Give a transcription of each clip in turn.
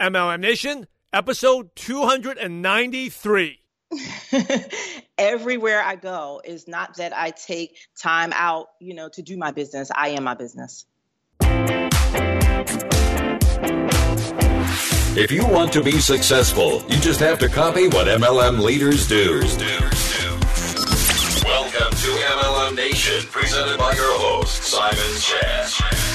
MLM Nation, episode 293. Everywhere I go is not that I take time out, you know, to do my business. I am my business. If you want to be successful, you just have to copy what MLM leaders do. Welcome to MLM Nation, presented by your host, Simon Chan.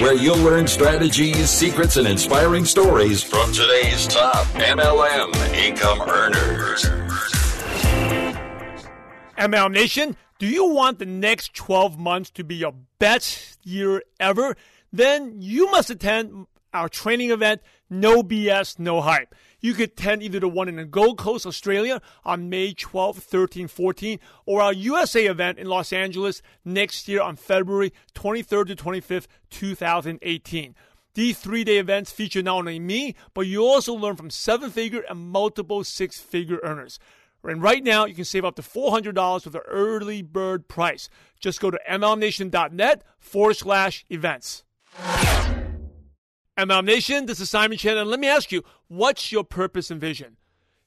Where you'll learn strategies, secrets, and inspiring stories from today's top MLM income earners. MLM Nation, do you want the next 12 months to be your best year ever? Then you must attend our training event, No BS, No Hype. You could attend either the one in the Gold Coast, Australia on May 12, 13, 14, or our USA event in Los Angeles next year on February 23rd to 25th, 2018. These three day events feature not only me, but you also learn from seven figure and multiple six figure earners. And right now, you can save up to $400 with the early bird price. Just go to mlmnation.net forward slash events. MLM Nation, this is Simon Chan, and let me ask you, what's your purpose and vision?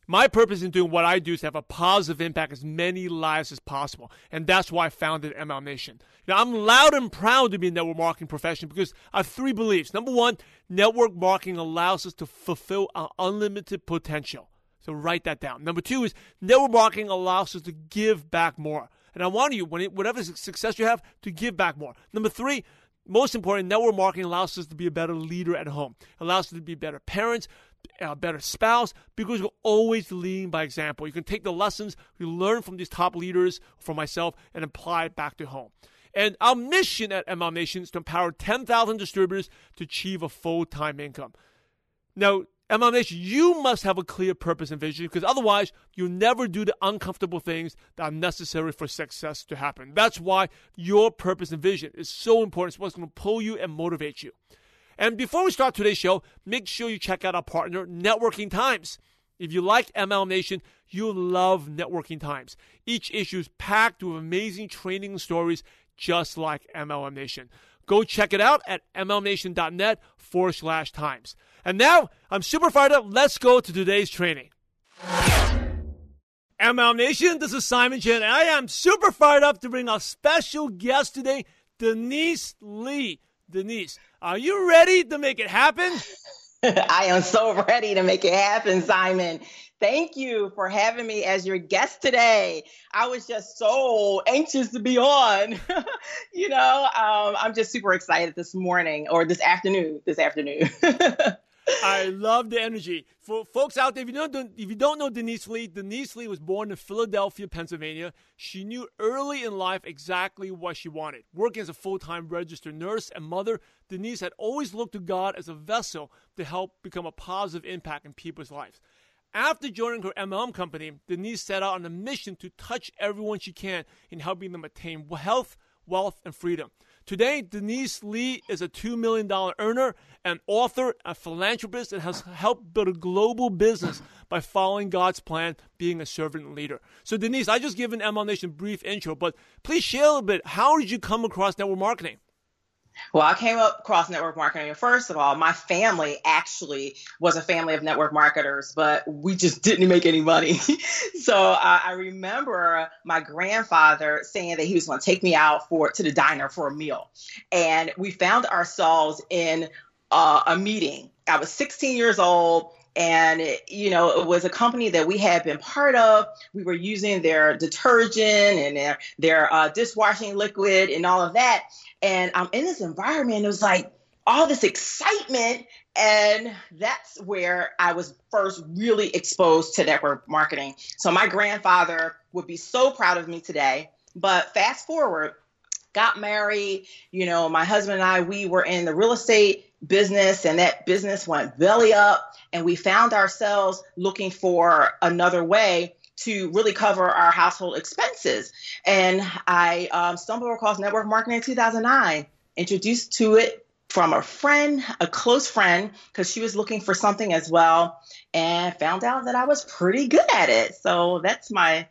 My purpose in doing what I do is to have a positive impact as many lives as possible, and that's why I founded MLM Nation. Now, I'm loud and proud to be a network marketing professional because I have three beliefs. Number one, network marketing allows us to fulfill our unlimited potential. So write that down. Number two is network marketing allows us to give back more. And I want you, when it, whatever success you have, to give back more. Number three, most important, network marketing allows us to be a better leader at home, allows us to be better parents, a better spouse, because we're always leading by example. You can take the lessons you learn from these top leaders, from myself, and apply it back to home. And our mission at MLM Nation is to empower 10,000 distributors to achieve a full time income. Now, MLM Nation, you must have a clear purpose and vision because otherwise you'll never do the uncomfortable things that are necessary for success to happen. That's why your purpose and vision is so important. It's what's going to pull you and motivate you. And before we start today's show, make sure you check out our partner, Networking Times. If you like MLM Nation, you'll love Networking Times. Each issue is packed with amazing training stories just like MLM Nation. Go check it out at mlmnation.net forward slash times. And now I'm super fired up. Let's go to today's training. ML Nation, this is Simon Chan, and I am super fired up to bring a special guest today, Denise Lee. Denise, are you ready to make it happen? I am so ready to make it happen, Simon. Thank you for having me as your guest today. I was just so anxious to be on. you know, um, I'm just super excited this morning or this afternoon. This afternoon. I love the energy. For folks out there, if you don't if you don't know Denise Lee, Denise Lee was born in Philadelphia, Pennsylvania. She knew early in life exactly what she wanted. Working as a full-time registered nurse and mother, Denise had always looked to God as a vessel to help become a positive impact in people's lives. After joining her MLM company, Denise set out on a mission to touch everyone she can in helping them attain health, wealth, and freedom. Today, Denise Lee is a $2 million earner, an author, a philanthropist, and has helped build a global business by following God's plan, being a servant leader. So, Denise, I just given MLM Nation a brief intro, but please share a little bit. How did you come across network marketing? Well, I came up across network marketing. First of all, my family actually was a family of network marketers, but we just didn't make any money. so uh, I remember my grandfather saying that he was going to take me out for to the diner for a meal, and we found ourselves in uh, a meeting. I was 16 years old and you know it was a company that we had been part of we were using their detergent and their their uh, dishwashing liquid and all of that and I'm in this environment. It was like all this excitement. And that's where I was first really exposed to network marketing. So my grandfather would be so proud of me today. But fast forward, got married, you know, my husband and I, we were in the real estate business and that business went belly up and we found ourselves looking for another way to really cover our household expenses. And I um, stumbled across network marketing in 2009, introduced to it from a friend, a close friend, because she was looking for something as well, and found out that I was pretty good at it. So that's my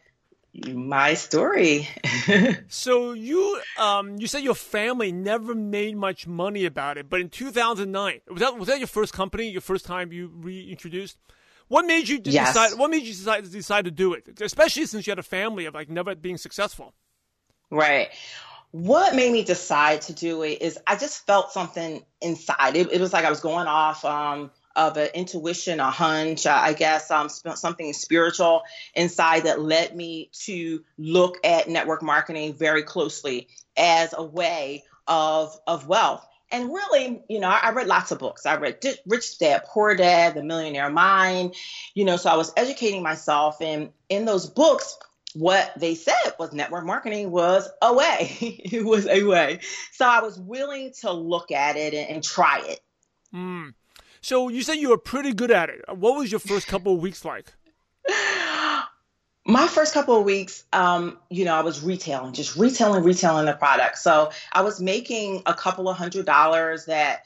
my story. so you um, you said your family never made much money about it, but in 2009 was that was that your first company, your first time you reintroduced? What made you yes. decide? What made you decide, to decide to do it? Especially since you had a family of like never being successful. Right. What made me decide to do it is I just felt something inside. It, it was like I was going off. Um, of an intuition, a hunch, I guess, um, something spiritual inside that led me to look at network marketing very closely as a way of of wealth. And really, you know, I read lots of books. I read Rich Dad, Poor Dad, The Millionaire Mind, you know, so I was educating myself. And in those books, what they said was network marketing was a way. it was a way. So I was willing to look at it and, and try it. Mm. So you said you were pretty good at it. What was your first couple of weeks like? My first couple of weeks, um, you know, I was retailing, just retailing, retailing the product. So I was making a couple of hundred dollars that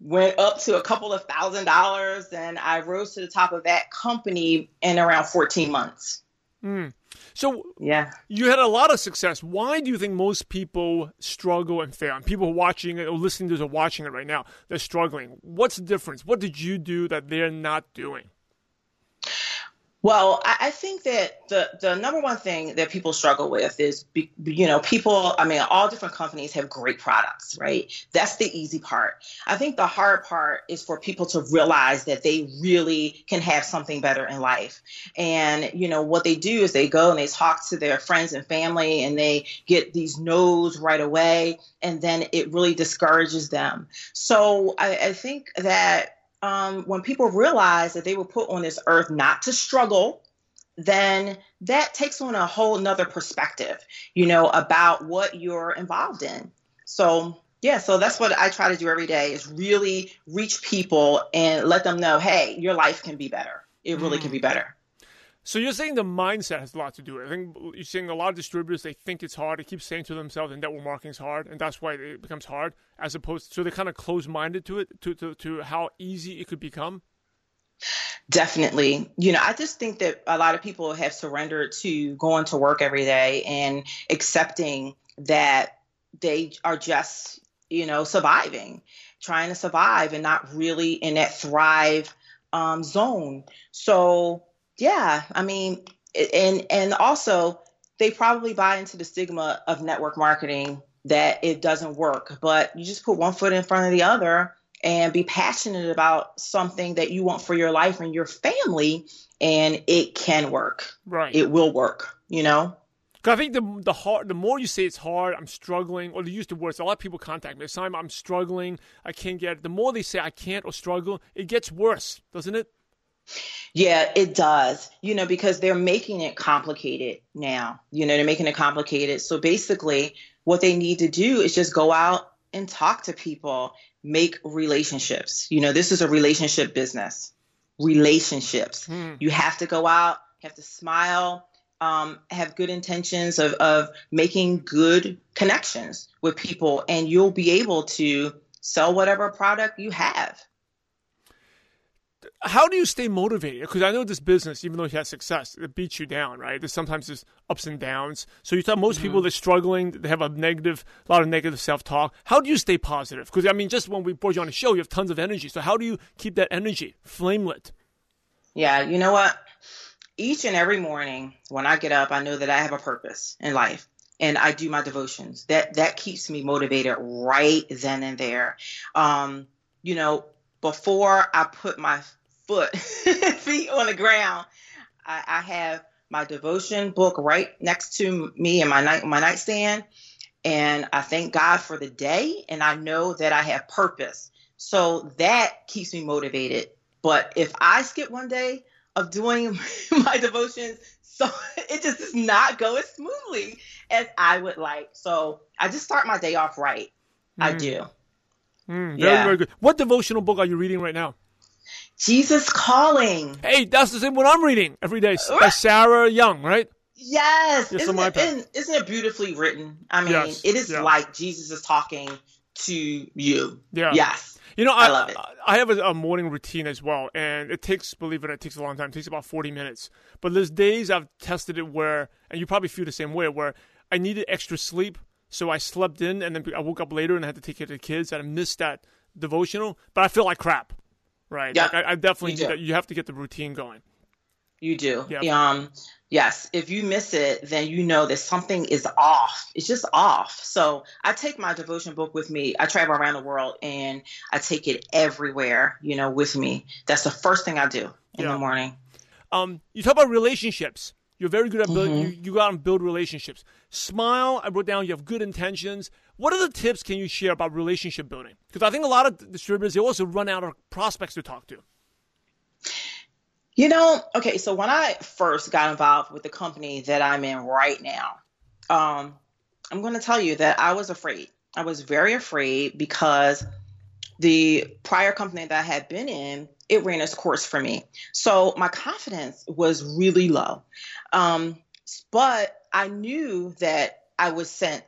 went up to a couple of thousand dollars, and I rose to the top of that company in around 14 months. Mm. So yeah, you had a lot of success. Why do you think most people struggle and fail? And people watching it or listening to this or watching it right now, they're struggling. What's the difference? What did you do that they're not doing? Well, I, think that the the number one thing that people struggle with is, be, you know, people. I mean, all different companies have great products, right? That's the easy part. I think the hard part is for people to realize that they really can have something better in life. And you know, what they do is they go and they talk to their friends and family, and they get these no's right away, and then it really discourages them. So I, I think that um, when people realize that they were put on this earth not to struggle, then that takes on a whole nother perspective, you know, about what you're involved in. So yeah, so that's what I try to do every day is really reach people and let them know, hey, your life can be better. It really mm. can be mm. better. So you're saying the mindset has a lot to do with it. I think you're saying a lot of distributors they think it's hard. They keep saying to themselves that network marketing is hard, and that's why it becomes hard. As opposed, to, so they're kind of closed minded to it, to, to to how easy it could become. Definitely. You know, I just think that a lot of people have surrendered to going to work every day and accepting that they are just, you know, surviving, trying to survive and not really in that thrive um, zone. So yeah, I mean, and and also they probably buy into the stigma of network marketing that it doesn't work, but you just put one foot in front of the other and be passionate about something that you want for your life and your family and it can work. Right. It will work, you know? Because I think the the hard the more you say it's hard, I'm struggling, or they use the words. A lot of people contact me. Time I'm struggling, I can't get it. The more they say I can't or struggle, it gets worse, doesn't it? Yeah, it does. You know, because they're making it complicated now. You know, they're making it complicated. So basically, what they need to do is just go out and talk to people, make relationships. You know, this is a relationship business. Relationships. Hmm. You have to go out, you have to smile, um, have good intentions of, of making good connections with people, and you'll be able to sell whatever product you have how do you stay motivated? Because I know this business, even though you have success, it beats you down, right? There's sometimes there's ups and downs. So you tell most mm-hmm. people they're struggling, they have a negative, a lot of negative self-talk. How do you stay positive? Because I mean, just when we brought you on the show, you have tons of energy. So how do you keep that energy flame lit? Yeah, you know what? Each and every morning when I get up, I know that I have a purpose in life and I do my devotions. That that keeps me motivated right then and there. Um, you know, before I put my foot, feet on the ground, I, I, have my devotion book right next to me in my night my nightstand, and I thank God for the day, and I know that I have purpose. So that keeps me motivated. But if I skip one day of doing my devotions, so it just does not go as smoothly as I would like. So I just start my day off right. Mm. I do. Mm, very, yeah. very good. What devotional book are you reading right now? Jesus Calling. Hey, that's the same one I'm reading every day by Sarah Young, right? Yes. isn't, it, isn't it beautifully written? I mean, yes. it is yes. like Jesus is talking to you. Yeah. Yes. You know, I, I love it. I have a, a morning routine as well, and it takes, believe it or not, it takes a long time. It takes about 40 minutes. But there's days I've tested it where, and you probably feel the same way, where I needed extra sleep, so I slept in, and then I woke up later and I had to take care of the kids, and I missed that devotional, but I feel like crap, right? Yeah, Like, I, I definitely you. You have to get the routine going. You do. Yep. Um, yes. If you miss it, then you know that something is off. It's just off. So I take my devotion book with me. I travel around the world and I take it everywhere, you know, with me. That's the first thing I do in Yeah. the morning. Um, you talk about relationships. You're very good at building. Mm-hmm. You, you go out and build relationships. Smile. I wrote down. You have good intentions. What are the tips can you share about relationship building? Because I think a lot of distributors they also run out of prospects to talk to. You know, okay, so when I first got involved with the company that I'm in right now, um, I'm going to tell you that I was afraid. I was very afraid because the prior company that I had been in, it ran its course for me. So my confidence was really low. Um, but I knew that I was sent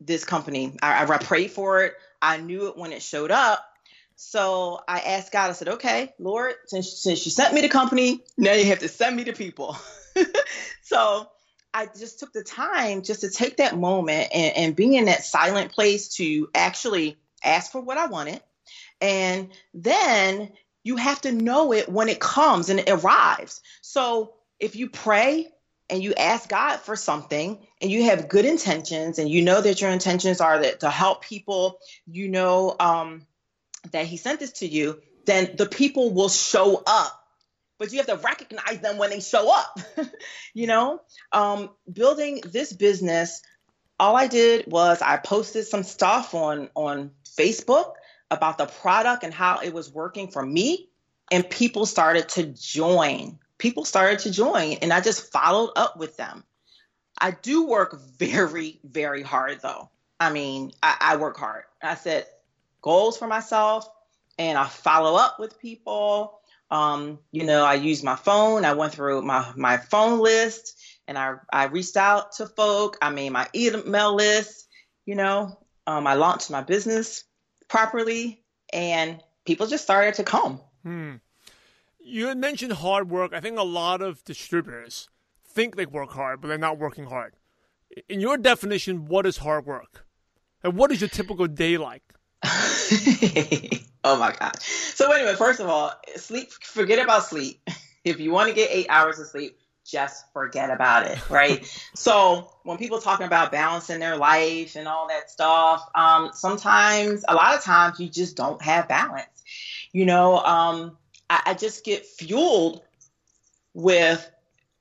this company. I, I prayed for it. I knew it when it showed up. So I asked God, I said, okay, Lord, since, since you sent me the company, now you have to send me the people. so I just took the time just to take that moment and, and be in that silent place to actually ask for what I wanted. And then you have to know it when it comes and it arrives. So if you pray and you ask God for something and you have good intentions and you know that your intentions are that to help people, you know um, that He sent this to you, then the people will show up. But you have to recognize them when they show up. you know, um, building this business, all I did was I posted some stuff on on Facebook about the product and how it was working for me, and people started to join. People started to join, and I just followed up with them. I do work very, very hard, though. I mean, I, I work hard. I set goals for myself, and I follow up with people. Um, you know, I use my phone. I went through my my phone list, and I I reached out to folk. I made my email list. You know, um, I launched my business properly, and people just started to come. Hmm. You had mentioned hard work. I think a lot of distributors think they work hard, but they're not working hard. In your definition, what is hard work? And what is your typical day like? oh my god. So anyway, first of all, sleep. Forget about sleep. If you want to get eight hours of sleep, just forget about it, right? so when people talking about balancing their life and all that stuff, um, sometimes, a lot of times, you just don't have balance. You know, um, I, I just get fueled with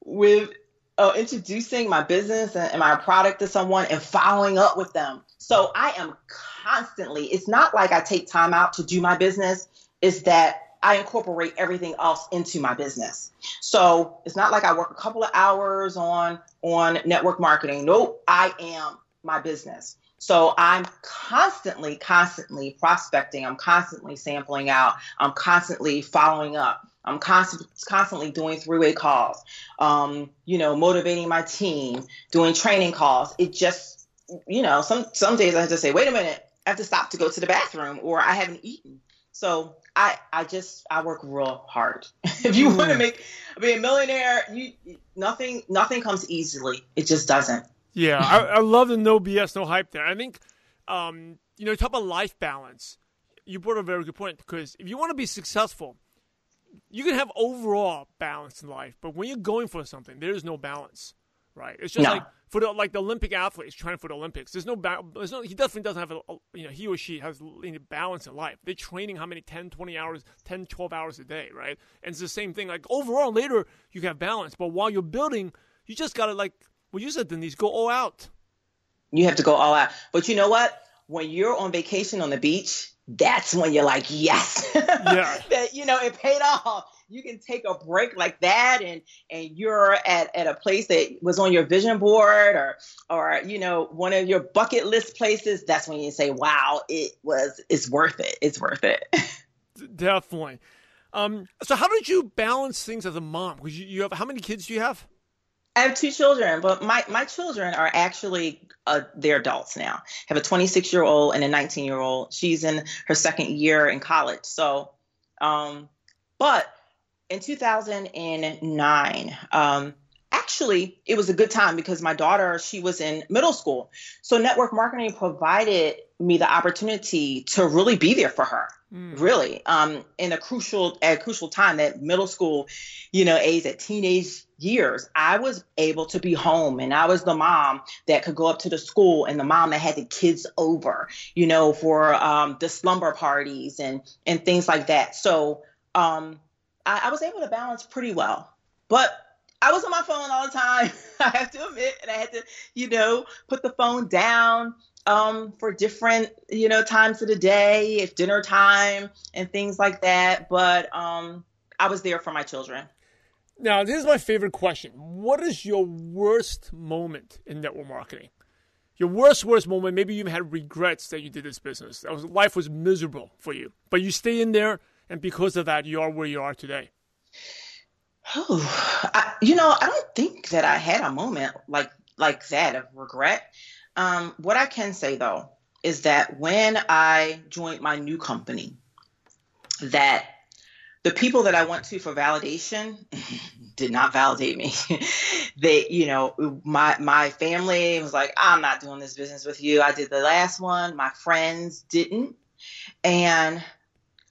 with uh, introducing my business and, and my product to someone and following up with them. So I am constantly. It's not like I take time out to do my business. It's that I incorporate everything else into my business. So it's not like I work a couple of hours on on network marketing. Nope, I am my business. So I'm constantly, constantly prospecting. I'm constantly sampling out. I'm constantly following up. I'm constant, constantly doing three-way calls. Um, you know, motivating my team, doing training calls. It just, you know, some some days I have to say, wait a minute, I have to stop to go to the bathroom, or I haven't eaten. So I I just I work real hard. if you want to make be a millionaire, you nothing nothing comes easily. It just doesn't. Yeah, I, I love the no BS, no hype there. I think, um, you know, you talk about life balance. You brought a very good point because if you want to be successful, you can have overall balance in life, but when you're going for something, there is no balance, right? It's just No. like for the like the Olympic athletes trying for the Olympics. There's no ba- there's no he definitely doesn't have a, you know he or she has you know, balance in life. They're training how many 10, 20 hours, 10, 12 hours a day, right? And it's the same thing. Like overall, later you have balance, but while you're building, you just gotta like what you said, Denise, go all out. You have to go all out. But you know what? When you're on vacation on the beach, that's when you're like, yes. Yeah. that you know, it paid off. You can take a break like that and and you're at, at a place that was on your vision board or or you know, one of your bucket list places, that's when you say, Wow, it was it's worth it. It's worth it. Definitely. Um, so how did you balance things as a mom? Because you, you have how many kids do you have? I have two children, but my, my children are actually uh, they're adults now. I have a 26 year old and a 19 year old. She's in her second year in college. So, um, but in 2009, um, actually it was a good time because my daughter she was in middle school. So network marketing provided me the opportunity to really be there for her mm. really. Um, in a crucial at a crucial time that middle school you know age at teenage years i was able to be home and i was the mom that could go up to the school and the mom that had the kids over you know for um, the slumber parties and and things like that. So um, I, I was able to balance pretty well but I was on my phone all the time. I have to admit, and I had to, you know, put the phone down um, for different, you know, times of the day, if dinner time and things like that. But um, I was there for my children. Now, this is my favorite question. What is your worst moment in network marketing? Your worst, worst moment, maybe you had regrets that you did this business. That was, life was miserable for you, but you stay in there, and because of that, you are where you are today. Oh, I, you know, I don't think that I had a moment like like that of regret. Um, what I can say though is that when I joined my new company, that the people that I went to for validation did not validate me. they, you know, my my family was like, "I'm not doing this business with you." I did the last one. My friends didn't, and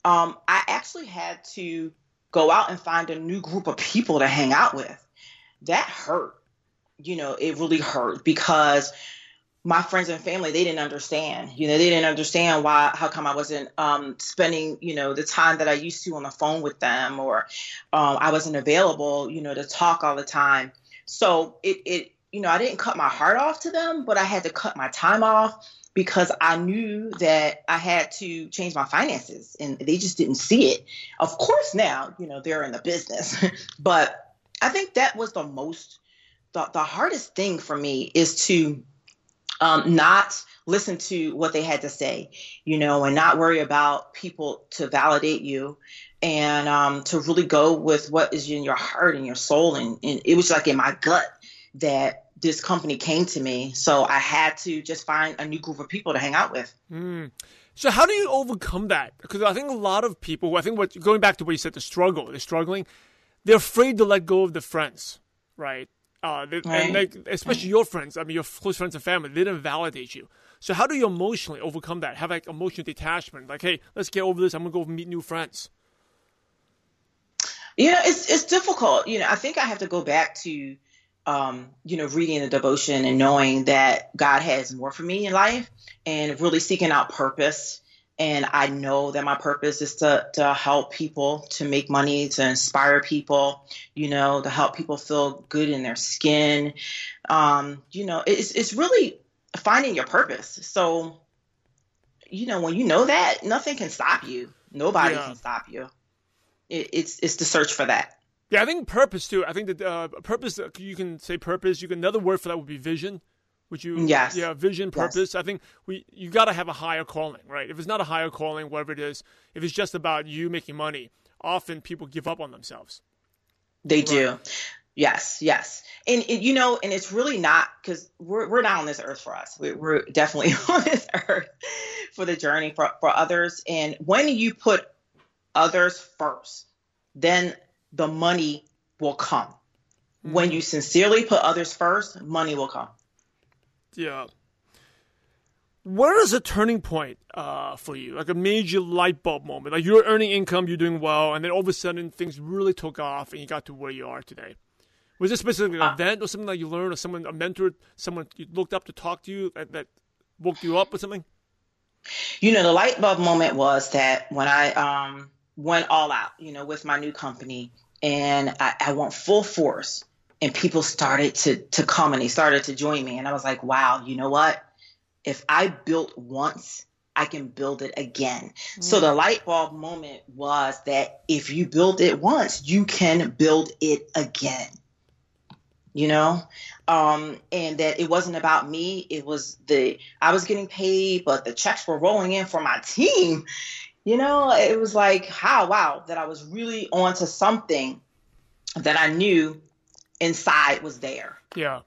um, I actually had to go out and find a new group of people to hang out with. That hurt. You know, it really hurt because my friends and family they didn't understand you know they didn't understand why how come i wasn't um, spending you know the time that i used to on the phone with them or um, i wasn't available you know to talk all the time so it it you know i didn't cut my heart off to them but i had to cut my time off because I knew that I had to change my finances and they just didn't see it. Of course, now, you know, they're in the business, but I think that was the most, the, the hardest thing for me is to um, not listen to what they had to say, you know, and not worry about people to validate you and um, to really go with what is in your heart and your soul. And, and it was like in my gut that this company came to me. So I had to just find a new group of people to hang out with. Mm. So how do you overcome that? Because I think a lot of people, I think what going back to what you said, the struggle, they're struggling, they're afraid to let go of the friends, right? Uh, they, right. And they, especially your friends, I mean, your close friends and family, they didn't validate you. So how do you emotionally overcome that? Have like emotional detachment, like, hey, let's get over this. I'm gonna go meet new friends. You know, it's it's difficult. You know, I think I have to go back to um, you know, reading the devotion and knowing that God has more for me in life and really seeking out purpose. And I know that my purpose is to, to help people, to make money, to inspire people, you know, to help people feel good in their skin. Um, you know, it's, it's really finding your purpose. So, you know, when you know that, nothing can stop you. Nobody yeah. can stop you. It, it's, it's the search for that. Yeah, I think purpose too. I think that uh, purpose. Uh, you can say purpose. You can another word for that would be vision. Would you? Yes. Yeah, vision, purpose. Yes. I think we you got to have a higher calling, right? If it's not a higher calling, whatever it is, if it's just about you making money, often people give up on themselves. They right. do. Yes, yes, and it, you know, and it's really not because we're we're not on this earth for us. We're, we're definitely on this earth for the journey for for others. And when you put others first, then the money will come. Mm-hmm. When you sincerely put others first, money will come. Yeah. Where is a turning point uh, for you? Like a major light bulb moment? Like you're earning income, you're doing well, and then all of a sudden things really took off and you got to where you are today. Was this specifically an uh, event or something that you learned or someone, a mentor, someone you looked up to talk to you that, that woke you up or something? You know, the light bulb moment was that when I um, went all out, you know, with my new company and I, I went full force and people started to to come and they started to join me and I was like, wow, you know what? If I built once, I can build it again. Mm. So the light bulb moment was that if you build it once, you can build it again. You know? Um, and that it wasn't about me. It was the I was getting paid, but the checks were rolling in for my team you know, it was like, how, wow, that I was really onto something that I knew inside was there. Yeah.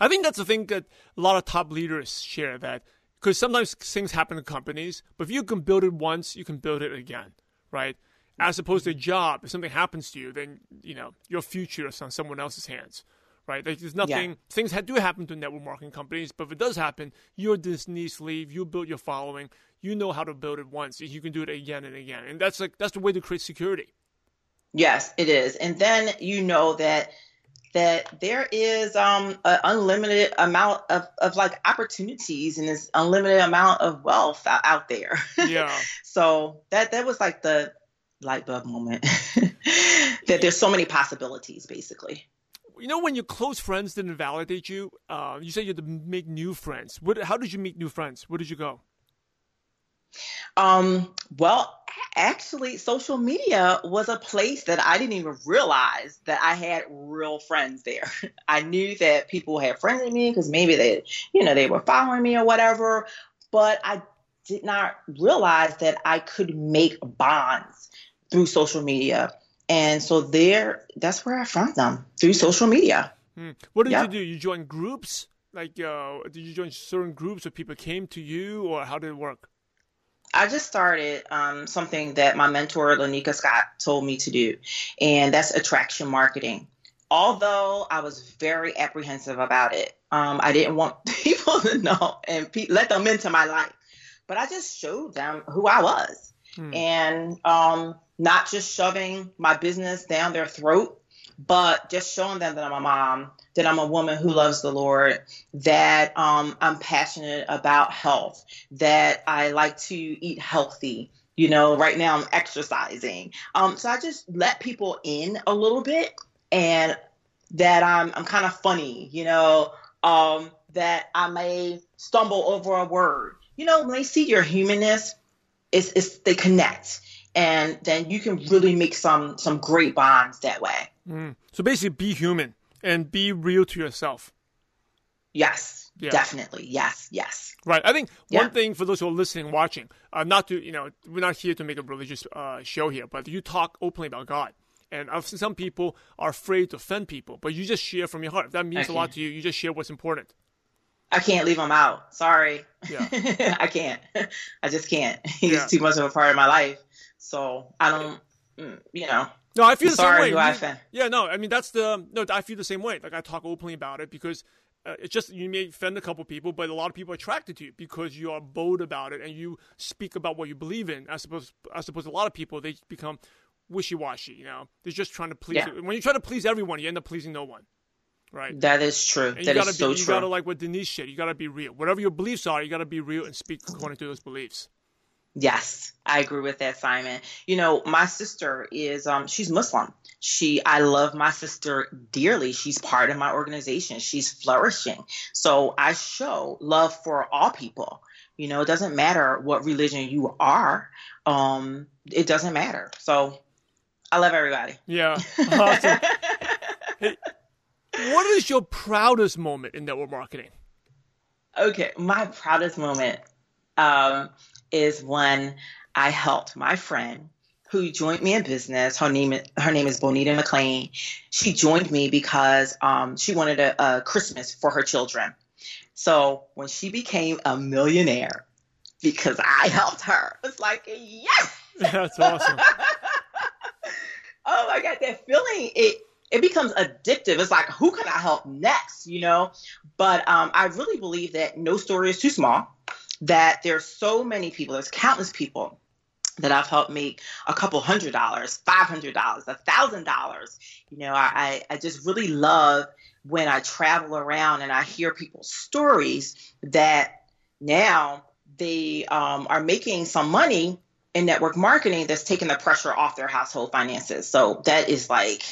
I think that's the thing that a lot of top leaders share that because sometimes things happen in companies, but if you can build it once, you can build it again, right? As opposed to a job, if something happens to you, then you know your future is on someone else's hands, right? Like there's nothing. Yeah. Things do happen to network marketing companies, but if it does happen, you're Denise Lee. You build your following. You know how to build it once. You can do it again and again, and that's like that's the way to create security. Yes, it is, and then you know that that there is um an unlimited amount of, of like opportunities and this unlimited amount of wealth out, out there. Yeah. so that that was like the light bulb moment that there's so many possibilities basically. You know, when your close friends didn't validate you, uh, you said you had to make new friends. What, how did you meet new friends? Where did you go? Um, well, actually, social media was a place that I didn't even realize that I had real friends there. I knew that people had friends with me because maybe they, you know, they were following me or whatever, but I did not realize that I could make bonds through social media. And so there, that's where I found them through social media. Hmm. What did yep. you do? You joined groups? Like, uh, did you join certain groups where people came to you, or how did it work? I just started um, something that my mentor, Lanika Scott, told me to do, and that's attraction marketing. Although I was very apprehensive about it, um, I didn't want people to know and pe- let them into my life. But I just showed them who I was hmm. and um, not just shoving my business down their throat, but just showing them that I'm a mom, that I'm a woman who loves the Lord, that um, I'm passionate about health, that I like to eat healthy. You know, right now I'm exercising. Um, so I just let people in a little bit and that I'm, I'm kind of funny, you know, um, that I may stumble over a word. You know, when they see your humanness, it's, it's they connect and then you can really make some some great bonds that way. Mm. So basically, be human and be real to yourself. Yes, yeah. definitely. Yes, yes. Right. I think yeah. one thing for those who are listening, watching, uh, not to, you know, we're not here to make a religious uh, show here, but you talk openly about God. And I've seen some people are afraid to offend people, but you just share from your heart. If that means a lot to you, you just share what's important. I can't leave him out. Sorry. Yeah. I can't. I just can't. He's yeah. too much of a part of my life. So I don't, mm, you know. No, I feel the same way. You, yeah, no, I mean that's the no. I feel the same way. Like I talk openly about it because uh, it's just you may offend a couple people, but a lot of people are attracted to you because you are bold about it and you speak about what you believe in. As opposed, as opposed a lot of people, they become wishy washy. You know, they're just trying to please. Yeah. When you try to please everyone, you end up pleasing no one. Right. That is true. And that is be, so you true. You gotta like what Denise said. You gotta be real. Whatever your beliefs are, you gotta be real and speak according to those beliefs. Yes, I agree with that, Simon. You know, my sister is um she's Muslim. She I love my sister dearly. She's part of my organization. She's flourishing. So I show love for all people. You know, it doesn't matter what religion you are. Um, it doesn't matter. So I love everybody. Yeah. Awesome. hey, what is your proudest moment in network marketing? Okay, my proudest moment um, is when I helped my friend who joined me in business. Her name her name is Bonita McLean. She joined me because um, she wanted a, a Christmas for her children. So when she became a millionaire, because I helped her, it's like yes, that's awesome. oh my god, that feeling it it becomes addictive. It's like who can I help next, you know? But um, I really believe that no story is too small that there's so many people, there's countless people that I've helped make a couple hundred dollars, five hundred dollars, a thousand dollars. You know, I, I just really love when I travel around and I hear people's stories that now they um, are making some money in network marketing that's taking the pressure off their household finances. So that is like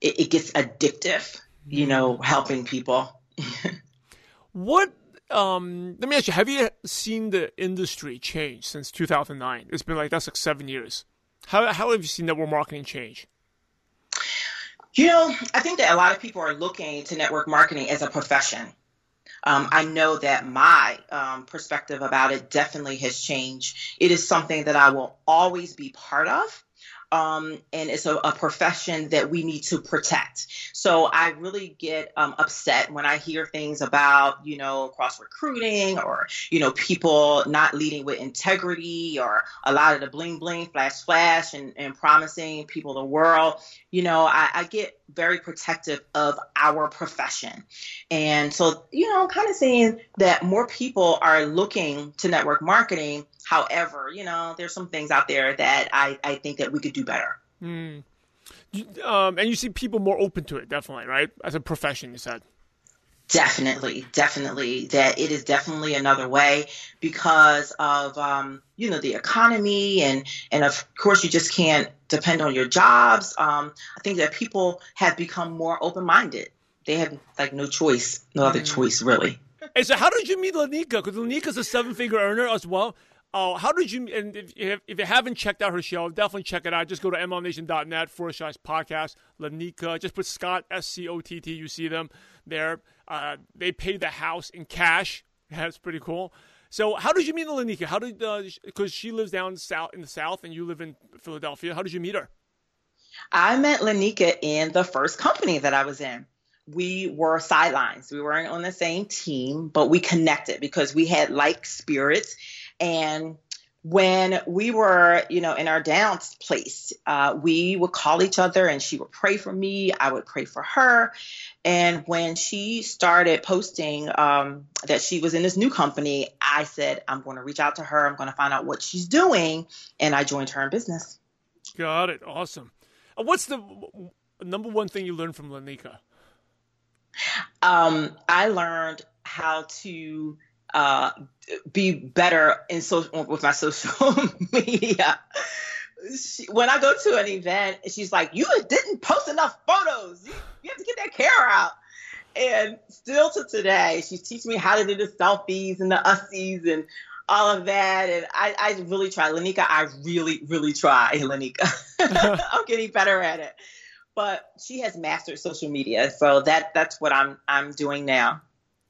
it, it gets addictive, you know, helping people. what um, let me ask you: Have you seen the industry change since 2009? It's been like that's like seven years. How how have you seen network marketing change? You know, I think that a lot of people are looking to network marketing as a profession. Um, I know that my um, perspective about it definitely has changed. It is something that I will always be part of. Um, and it's a, a, profession that we need to protect. So I really get um, upset when I hear things about, you know, cross recruiting or, you know, people not leading with integrity or a lot of the bling bling, flash flash, and, and promising people the world. You know, I, I get very protective of our profession. And so, you know, kind of saying that more people are looking to network marketing However, you know, there's some things out there that I, I think that we could do better. Mm. Um, and you see people more open to it, definitely, right? As a profession, you said. Definitely, definitely. That it is definitely another way because of um, you know the economy and and of course you just can't depend on your jobs. Um, I think that people have become more open minded. They have like no choice, no other mm. choice really. And so, how did you meet Lanika? Because Lanika's a seven figure earner as well. Oh, how did you? And if if you haven't checked out her show, definitely check it out. Just go to mlmnation.net forward slash podcast. Lanika, just put Scott S C O T T. You see them there. Uh, they pay the house in cash. That's pretty cool. So, how did you meet Lanika? How did because uh, she lives down south in the south and you live in Philadelphia? How did you meet her? I met Lanika in the first company that I was in we were sidelines. We weren't on the same team, but we connected because we had like spirits and when we were, you know, in our down place, uh, we would call each other and she would pray for me. I would pray for her. And when she started posting um, that she was in this new company, I said, I'm going to reach out to her. I'm going to find out what she's doing. And I joined her in business. Got it. Awesome. Uh, what's the number one thing you learned from Lanika? Um, I learned how to uh, be better in social with my social media. She, when I go to an event, she's like, "You didn't post enough photos. You, you have to get that camera out." And still to today, she's teaching me how to do the selfies and the ussies and all of that. And I, I really try, Lanika. I really, really try, Lanika. I'm getting better at it. But she has mastered social media, so that that's what I'm I'm doing now.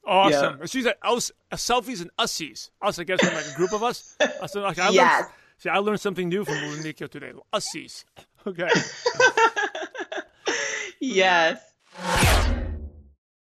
Awesome. Yeah. She's I was uh, selfies and ussies. I was, I guess, like a group of us. Said, like, I yes. Learned, see, I learned something new from Lanika today. Ussies. Okay. yes.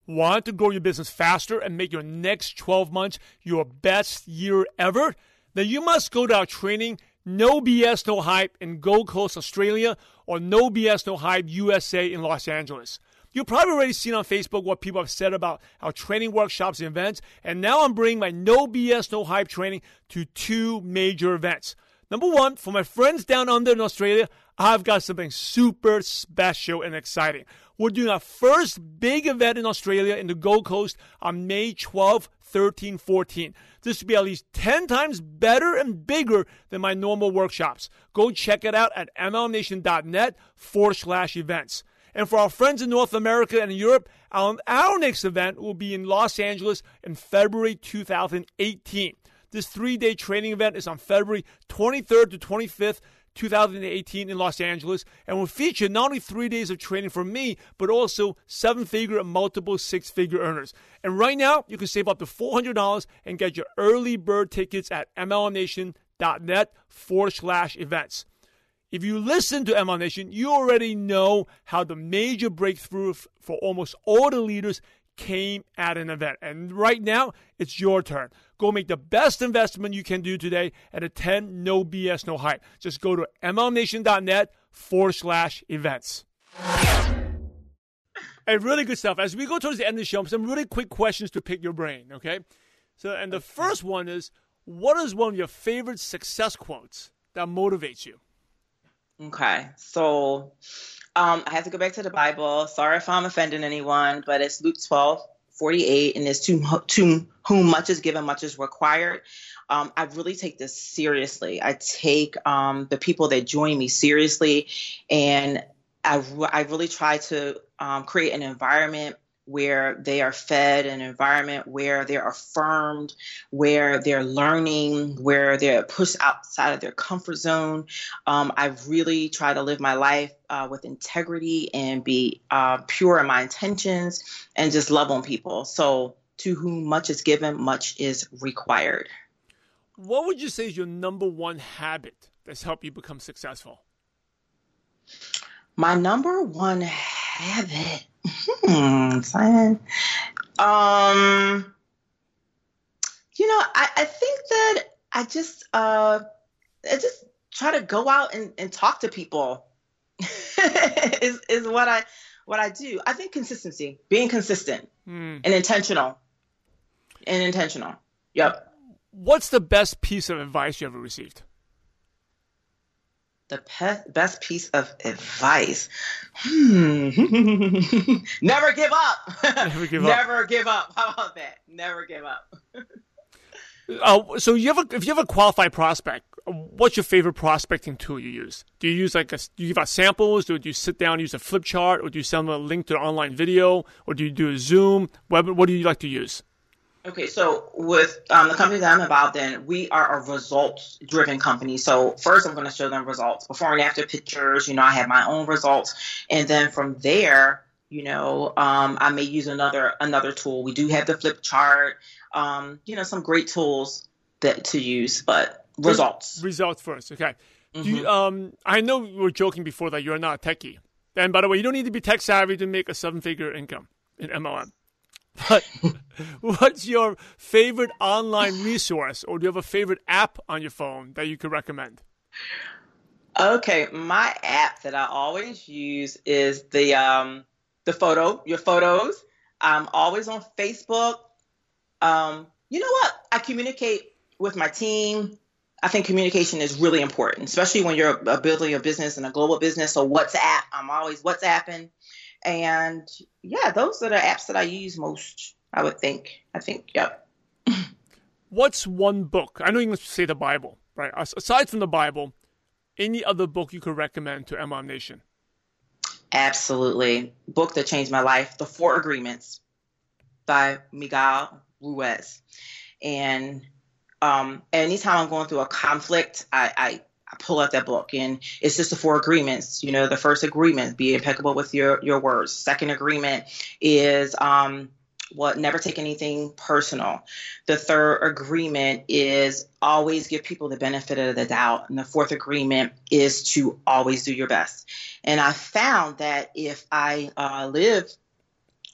Want to grow your business faster and make your next 12 months your best year ever? Then you must go to our training, No BS, No Hype in Gold Coast, Australia, or No BS, No Hype USA in Los Angeles. You've probably already seen on Facebook what people have said about our training workshops and events, and now I'm bringing my no BS, no hype training to two major events. Number one, for my friends down under in Australia, I've got something super special and exciting. We're doing our first big event in Australia in the Gold Coast on May 12, 13, 14. This will be at least 10 times better and bigger than my normal workshops. Go check it out at mlmnation.net forward slash events. And for our friends in North America and Europe, our, our next event will be in Los Angeles in February 2018. This three day training event is on February 23rd to 25th. 2018 in Los Angeles and will feature not only three days of training from me, but also seven figure and multiple six figure earners. And right now, you can save up to $400 and get your early bird tickets at mlmnation.net forward slash events. If you listen to ML Nation, you already know how the major breakthrough for almost all the leaders came at an event. And right now, it's your turn. Go make the best investment you can do today and attend No BS, No Hype. Just go to mlmnation.net forward slash events. Hey, really good stuff. As we go towards the end of the show, some really quick questions to pick your brain, okay? So, and the first one is what is one of your favorite success quotes that motivates you? Okay, so um, I have to go back to the Bible. Sorry if I'm offending anyone, but it's Luke 12, 48, and it's to, to whom much is given, much is required. Um, I really take this seriously. I take um, the people that join me seriously, and I, I really try to um, create an environment where they are fed an environment where they're affirmed, where they're learning, where they're pushed outside of their comfort zone. Um, I really try to live my life uh, with integrity and be uh, pure in my intentions and just love on people. So, to whom much is given, much is required. What would you say is your number one habit that's helped you become successful? My number one habit, hmm, Simon. Um, you know, I, I think that I just uh, I just try to go out and, and talk to people. is is what I what I do. I think consistency, being consistent Hmm. and intentional, and intentional. Yep. What's the best piece of advice you ever received? The pe- best piece of advice. Hmm. Never give up. Never give up. Never give up. How about that? Never give up. Uh, so you have a, if you have a qualified prospect, what's your favorite prospecting tool you use? Do you use like a, do you give out samples? Do you sit down and use a flip chart, or do you send them a link to an online video, or do you do a Zoom? What, what do you like to use? Okay, so with um, the company that I'm involved in, we are a results driven company. So first, I'm going to show them results before and after pictures. You know, I have my own results, and then from there, you know, um, I may use another another tool. We do have the flip chart. Um, you know, some great tools that to use, but results. Results first, okay. Do you, um, I know we were joking before that you're not a techie, and by the way, you don't need to be tech savvy to make a seven-figure income in MLM. But what's your favorite online resource, or do you have a favorite app on your phone that you could recommend? Okay, my app that I always use is the um the photo, your photos. I'm always on Facebook. Um, you know what? I communicate with my team. I think communication is really important, especially when you're building a business and a global business. So WhatsApp, I'm always WhatsApping. And yeah, those are the apps that I use most, I would think. I think, yep. What's one book? I know you can say the Bible, right? Aside from the Bible, any other book you could recommend to MLM Nation? Absolutely. Book that changed my life, The Four Agreements by Miguel Ruiz. And um, anytime I'm going through a conflict, I, I, I pull out that book and it's just the four agreements. You know, the first agreement, be impeccable with your, your words. Second agreement is um, what never take anything personal. The third agreement is always give people the benefit of the doubt. And the fourth agreement is to always do your best. And I found that if I uh, live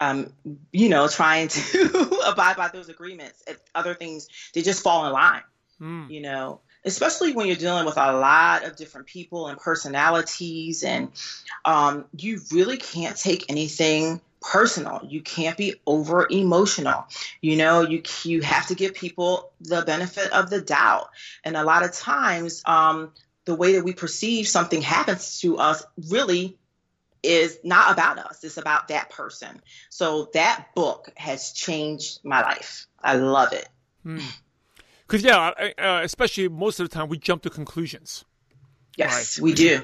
um, you know, trying to abide by those agreements. Other things, they just fall in line, Hmm. you know, especially when you're dealing with a lot of different people and personalities, and um, you really can't take anything personal. You can't be over emotional. You know, you you have to give people the benefit of the doubt, and a lot of times, um, the way that we perceive something happens to us really is not about us. It's about that person. So that book has changed my life. I love it. Because yeah, uh, especially most of the time we jump to conclusions. Yes, we do.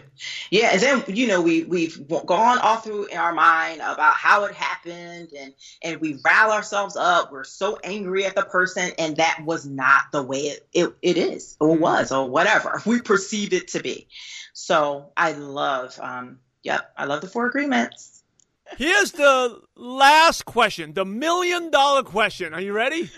Yeah, and then you know we we've gone all through in our mind about how it happened, and and we rile ourselves up. We're so angry at the person, and that was not the way it it, it is or was or whatever we perceived it to be. So I love, um, yep, I love the four agreements. Here's the last question, the million dollar question. Are you ready?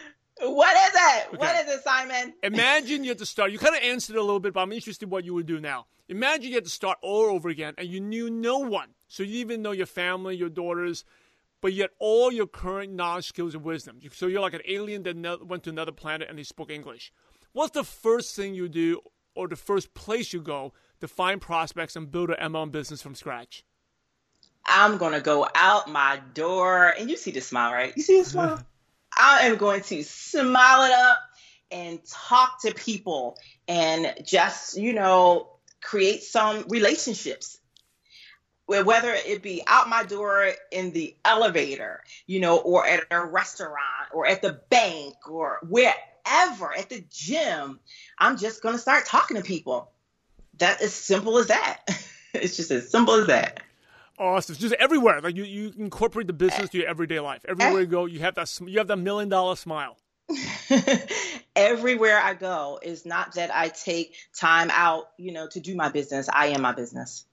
What is it? Okay. What is it, Simon? Imagine you had to start. You kind of answered it a little bit, but I'm interested what you would do now. Imagine you had to start all over again, and you knew no one. So you didn't even know your family, your daughters, but yet all your current knowledge, skills, and wisdom. So you're like an alien that went to another planet and they spoke English. What's the first thing you do, or the first place you go to find prospects and build an MLM business from scratch? I'm gonna go out my door, and you see the smile, right? You see the smile. I am going to smile it up and talk to people, and just you know create some relationships. Whether it be out my door in the elevator, you know, or at a restaurant, or at the bank, or wherever, at the gym, I'm just gonna start talking to people. That is simple as that. it's just as simple as that. Awesome. It's just everywhere. Like you, you incorporate the business to your everyday life. Everywhere you go, you have that you have that million dollar smile. everywhere I go is not that I take time out, you know, to do my business. I am my business.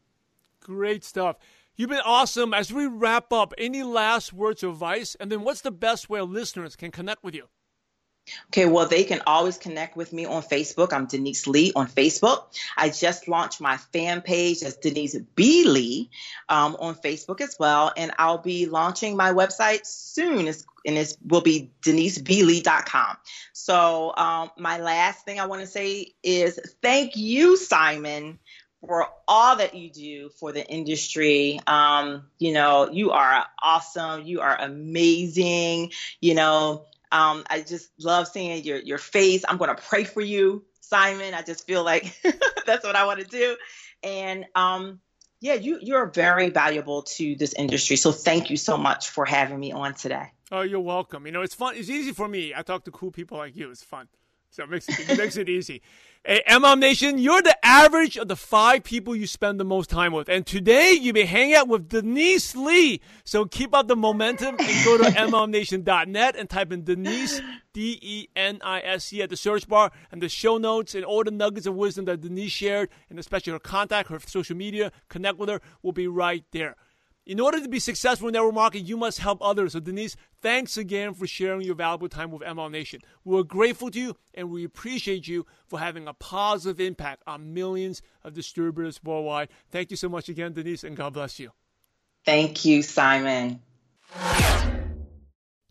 Great stuff. You've been awesome. As we wrap up, any last words of advice? And then what's the best way listeners can connect with you? Okay, well, they can always connect with me on Facebook. I'm Denise Lee on Facebook. I just launched my fan page as Denise B. Lee um, on Facebook as well. And I'll be launching my website soon, it's, and it will be deniseblee.com. So, um, my last thing I want to say is thank you, Simon, for all that you do for the industry. Um, you know, you are awesome. You are amazing. You know, um, I just love seeing your your face. I'm going to pray for you, Simon. I just feel like that's what I want to do. And um, yeah, you you're very valuable to this industry. So thank you so much for having me on today. Oh, you're welcome. You know, it's fun. It's easy for me. I talk to cool people like you. It's fun. So it makes it, it makes it easy. Hey, MLM Nation, you're the average of the five people you spend the most time with. And today you may hang out with Denise Lee. So keep up the momentum and go to MLMNation.net and type in Denise, D E N I S E, at the search bar. And the show notes and all the nuggets of wisdom that Denise shared, and especially her contact, her social media, connect with her, will be right there. In order to be successful in network marketing, you must help others. So, Denise, thanks again for sharing your valuable time with MLM Nation. We're grateful to you and we appreciate you for having a positive impact on millions of distributors worldwide. Thank you so much again, Denise, and God bless you. Thank you, Simon.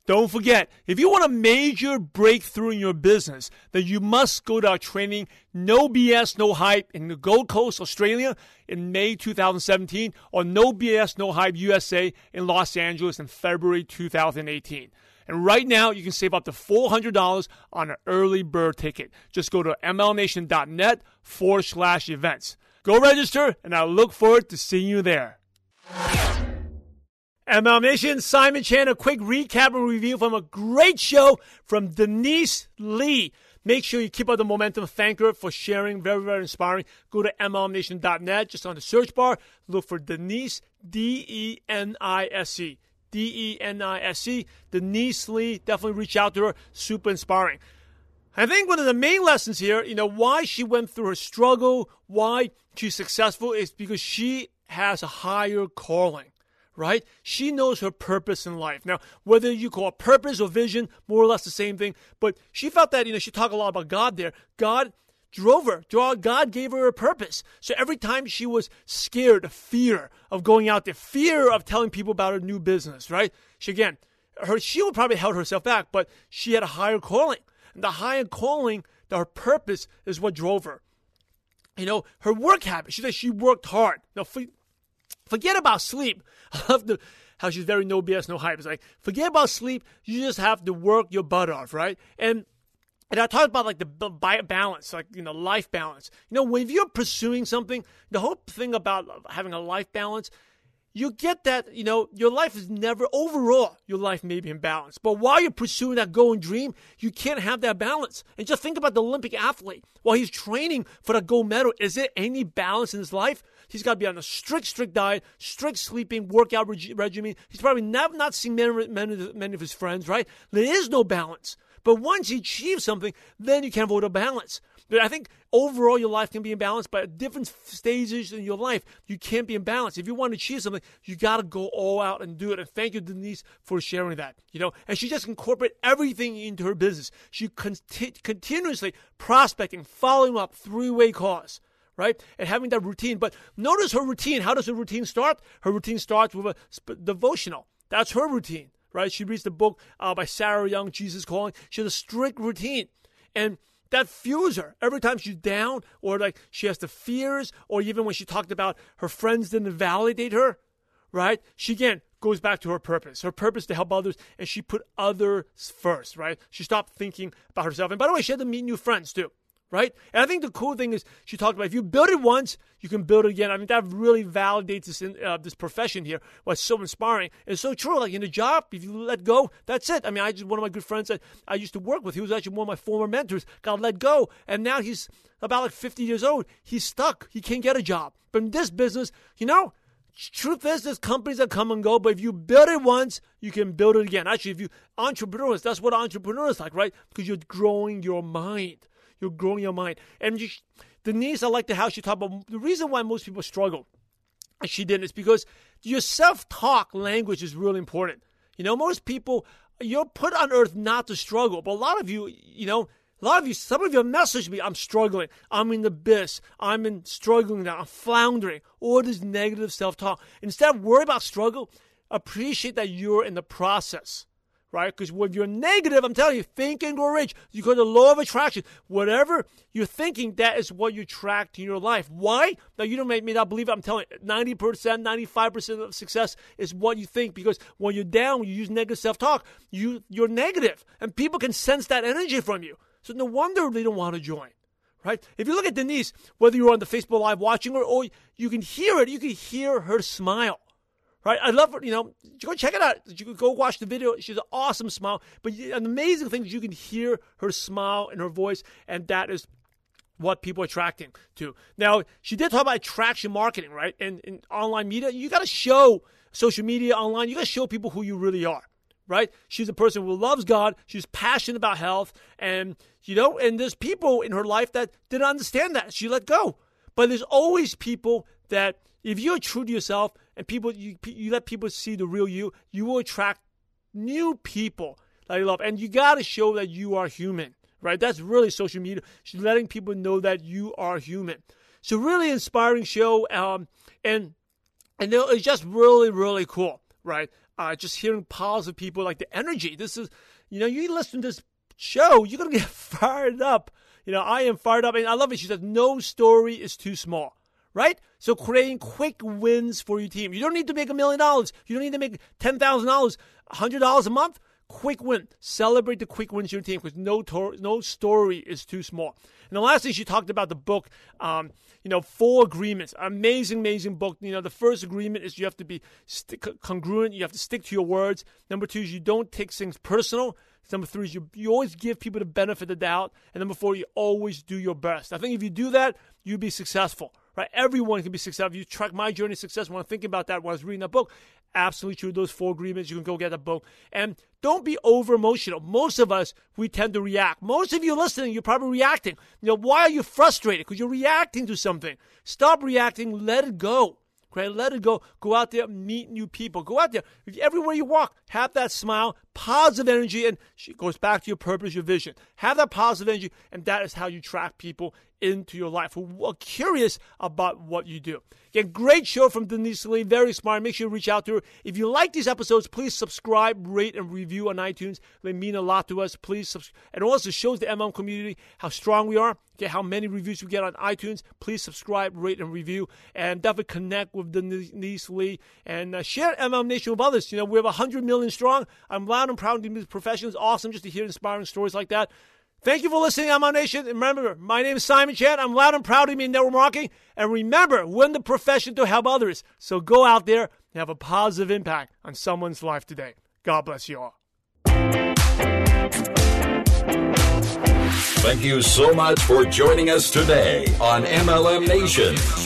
Don't forget, if you want a major breakthrough in your business, then you must go to our training, No BS, No Hype, in the Gold Coast, Australia in May 2017, or No BS, No Hype USA in Los Angeles in February 2018. And right now, you can save up to $400 on an early bird ticket. Just go to mlmnation.net forward slash events. Go register, and I look forward to seeing you there. MLM Nation, Simon Chan, a quick recap and review from a great show from Denise Lee. Make sure you keep up the momentum. Thank her for sharing. Very, very inspiring. Go to MLMNation.net. Just on the search bar, look for Denise, D E N I S E. D E N I S E. Denise Lee. Definitely reach out to her. Super inspiring. I think one of the main lessons here, you know, why she went through her struggle, why she's successful, is because she has a higher calling right? She knows her purpose in life. Now, whether you call it purpose or vision, more or less the same thing, but she felt that, you know, she talked a lot about God there. God drove her. God gave her a purpose. So every time she was scared, fear of going out there, fear of telling people about her new business, right? She again, her she would probably held herself back, but she had a higher calling. And the higher calling, her purpose is what drove her. You know, her work habits. She said she worked hard. Now, Forget about sleep. I love the how she's very no BS, no hype. It's like forget about sleep. You just have to work your butt off, right? And and I talked about like the balance, like you know, life balance. You know, when you're pursuing something, the whole thing about having a life balance, you get that. You know, your life is never overall. Your life may be in balance, but while you're pursuing that goal and dream, you can't have that balance. And just think about the Olympic athlete while he's training for the gold medal. Is there any balance in his life? He's got to be on a strict, strict diet, strict sleeping, workout reg- regimen. He's probably not, not seen many, many, many of his friends, right? There is no balance. But once he achieves something, then you can't avoid a balance. But I think overall your life can be in balance, but at different stages in your life, you can't be in balance. If you want to achieve something, you got to go all out and do it. And thank you, Denise, for sharing that. You know, and she just incorporate everything into her business. She conti- continuously prospecting, following up, three-way calls right? And having that routine. But notice her routine. How does her routine start? Her routine starts with a sp- devotional. That's her routine, right? She reads the book uh, by Sarah Young, Jesus Calling. She has a strict routine. And that fuels her every time she's down or like she has the fears or even when she talked about her friends didn't validate her, right? She again goes back to her purpose. Her purpose to help others and she put others first, right? She stopped thinking about herself. And by the way, she had to meet new friends too right? And I think the cool thing is she talked about if you build it once, you can build it again. I mean, that really validates this uh, this profession here. What's so inspiring. It's so true. Like in a job, if you let go, that's it. I mean, I just one of my good friends that I used to work with. He was actually one of my former mentors. Got let go, and now he's about like 50 years old. He's stuck. He can't get a job. But in this business, you know. Truth is, there's companies that come and go, but if you build it once, you can build it again. Actually, if you entrepreneurs, that's what entrepreneurs like, right? Because you're growing your mind. You're growing your mind. And you, Denise, I like the how she talked about the reason why most people struggle, and she didn't, is because your self talk language is really important. You know, most people you're put on earth not to struggle. But a lot of you, you know, a lot of you, some of you have messaged me, I'm struggling. I'm in the abyss. I'm in struggling now. I'm floundering. All this negative self talk. Instead of worry about struggle, appreciate that you're in the process right? Because when you're negative, I'm telling you, think and grow rich. You go to the law of attraction. Whatever you're thinking, that is what you attract in your life. Why? Now, you don't make me not believe it. I'm telling you, 90%, 95% of success is what you think. Because when you're down, you use negative self-talk, you, you're negative. And people can sense that energy from you. So no wonder they don't want to join. Right? If you look at Denise, whether you're on the Facebook Live watching her or you can hear it, you can hear her smile right? I love. You know, go check it out. You go watch the video. She's an awesome smile. But an amazing thing is you can hear her smile and her voice, and that is what people are attracting to. Now, she did talk about attraction marketing, right? And in online media, you got to show social media online. You got to show people who you really are, right? She's a person who loves God. She's passionate about health, and you know, and there's people in her life that didn't understand that. She let go, but there's always people that if you're true to yourself and people you you let people see the real you, you will attract new people that you love, and you got to show that you are human, right? That's really social media. She's letting people know that you are human. So really inspiring show, um, and and it's just really really cool, right? Uh, just hearing positive people like the energy. This is, you know, you listen to this show, you're gonna get fired up. You know, I am fired up, and I love it. She says, "No story is too small." Right? So creating quick wins for your team. You don't need to make a million dollars. You don't need to make ten thousand dollars, hundred dollars a month. Quick win. Celebrate the quick wins your team because no tor- no story is too small. And the last thing she talked about the book, um, you know, four agreements. Amazing, amazing book. You know, the first agreement is you have to be st- congruent. You have to stick to your words. Number two is you don't take things personal. Number three is you, you always give people the benefit of the doubt. And number four, you always do your best. I think if you do that, you'll be successful right? Everyone can be successful. You track my journey to success when I'm thinking about that when I was reading that book. Absolutely true. Those four agreements, you can go get a book. And don't be over emotional. Most of us, we tend to react. Most of you listening, you're probably reacting. You know, why are you frustrated? Because you're reacting to something. Stop reacting, let it go. Okay, let it go. Go out there, meet new people. Go out there. Everywhere you walk, have that smile, positive energy, and it goes back to your purpose, your vision. Have that positive energy, and that is how you attract people into your life who are curious about what you do. Again, great show from Denise Lee, very smart. Make sure you reach out to her. If you like these episodes, please subscribe, rate, and review on iTunes. They mean a lot to us. Please subscribe. And also shows the MLM community how strong we are. Okay, how many reviews we get on iTunes. Please subscribe, rate, and review. And definitely connect with Denise Lee and uh, share MLM Nation with others. You know, we have 100 million strong. I'm loud and proud to be professionals. Awesome just to hear inspiring stories like that. Thank you for listening on my nation. Remember, my name is Simon Chan. I'm loud and proud to be in network marketing. And remember, we're in the profession to help others. So go out there and have a positive impact on someone's life today. God bless you all. Thank you so much for joining us today on MLM Nation.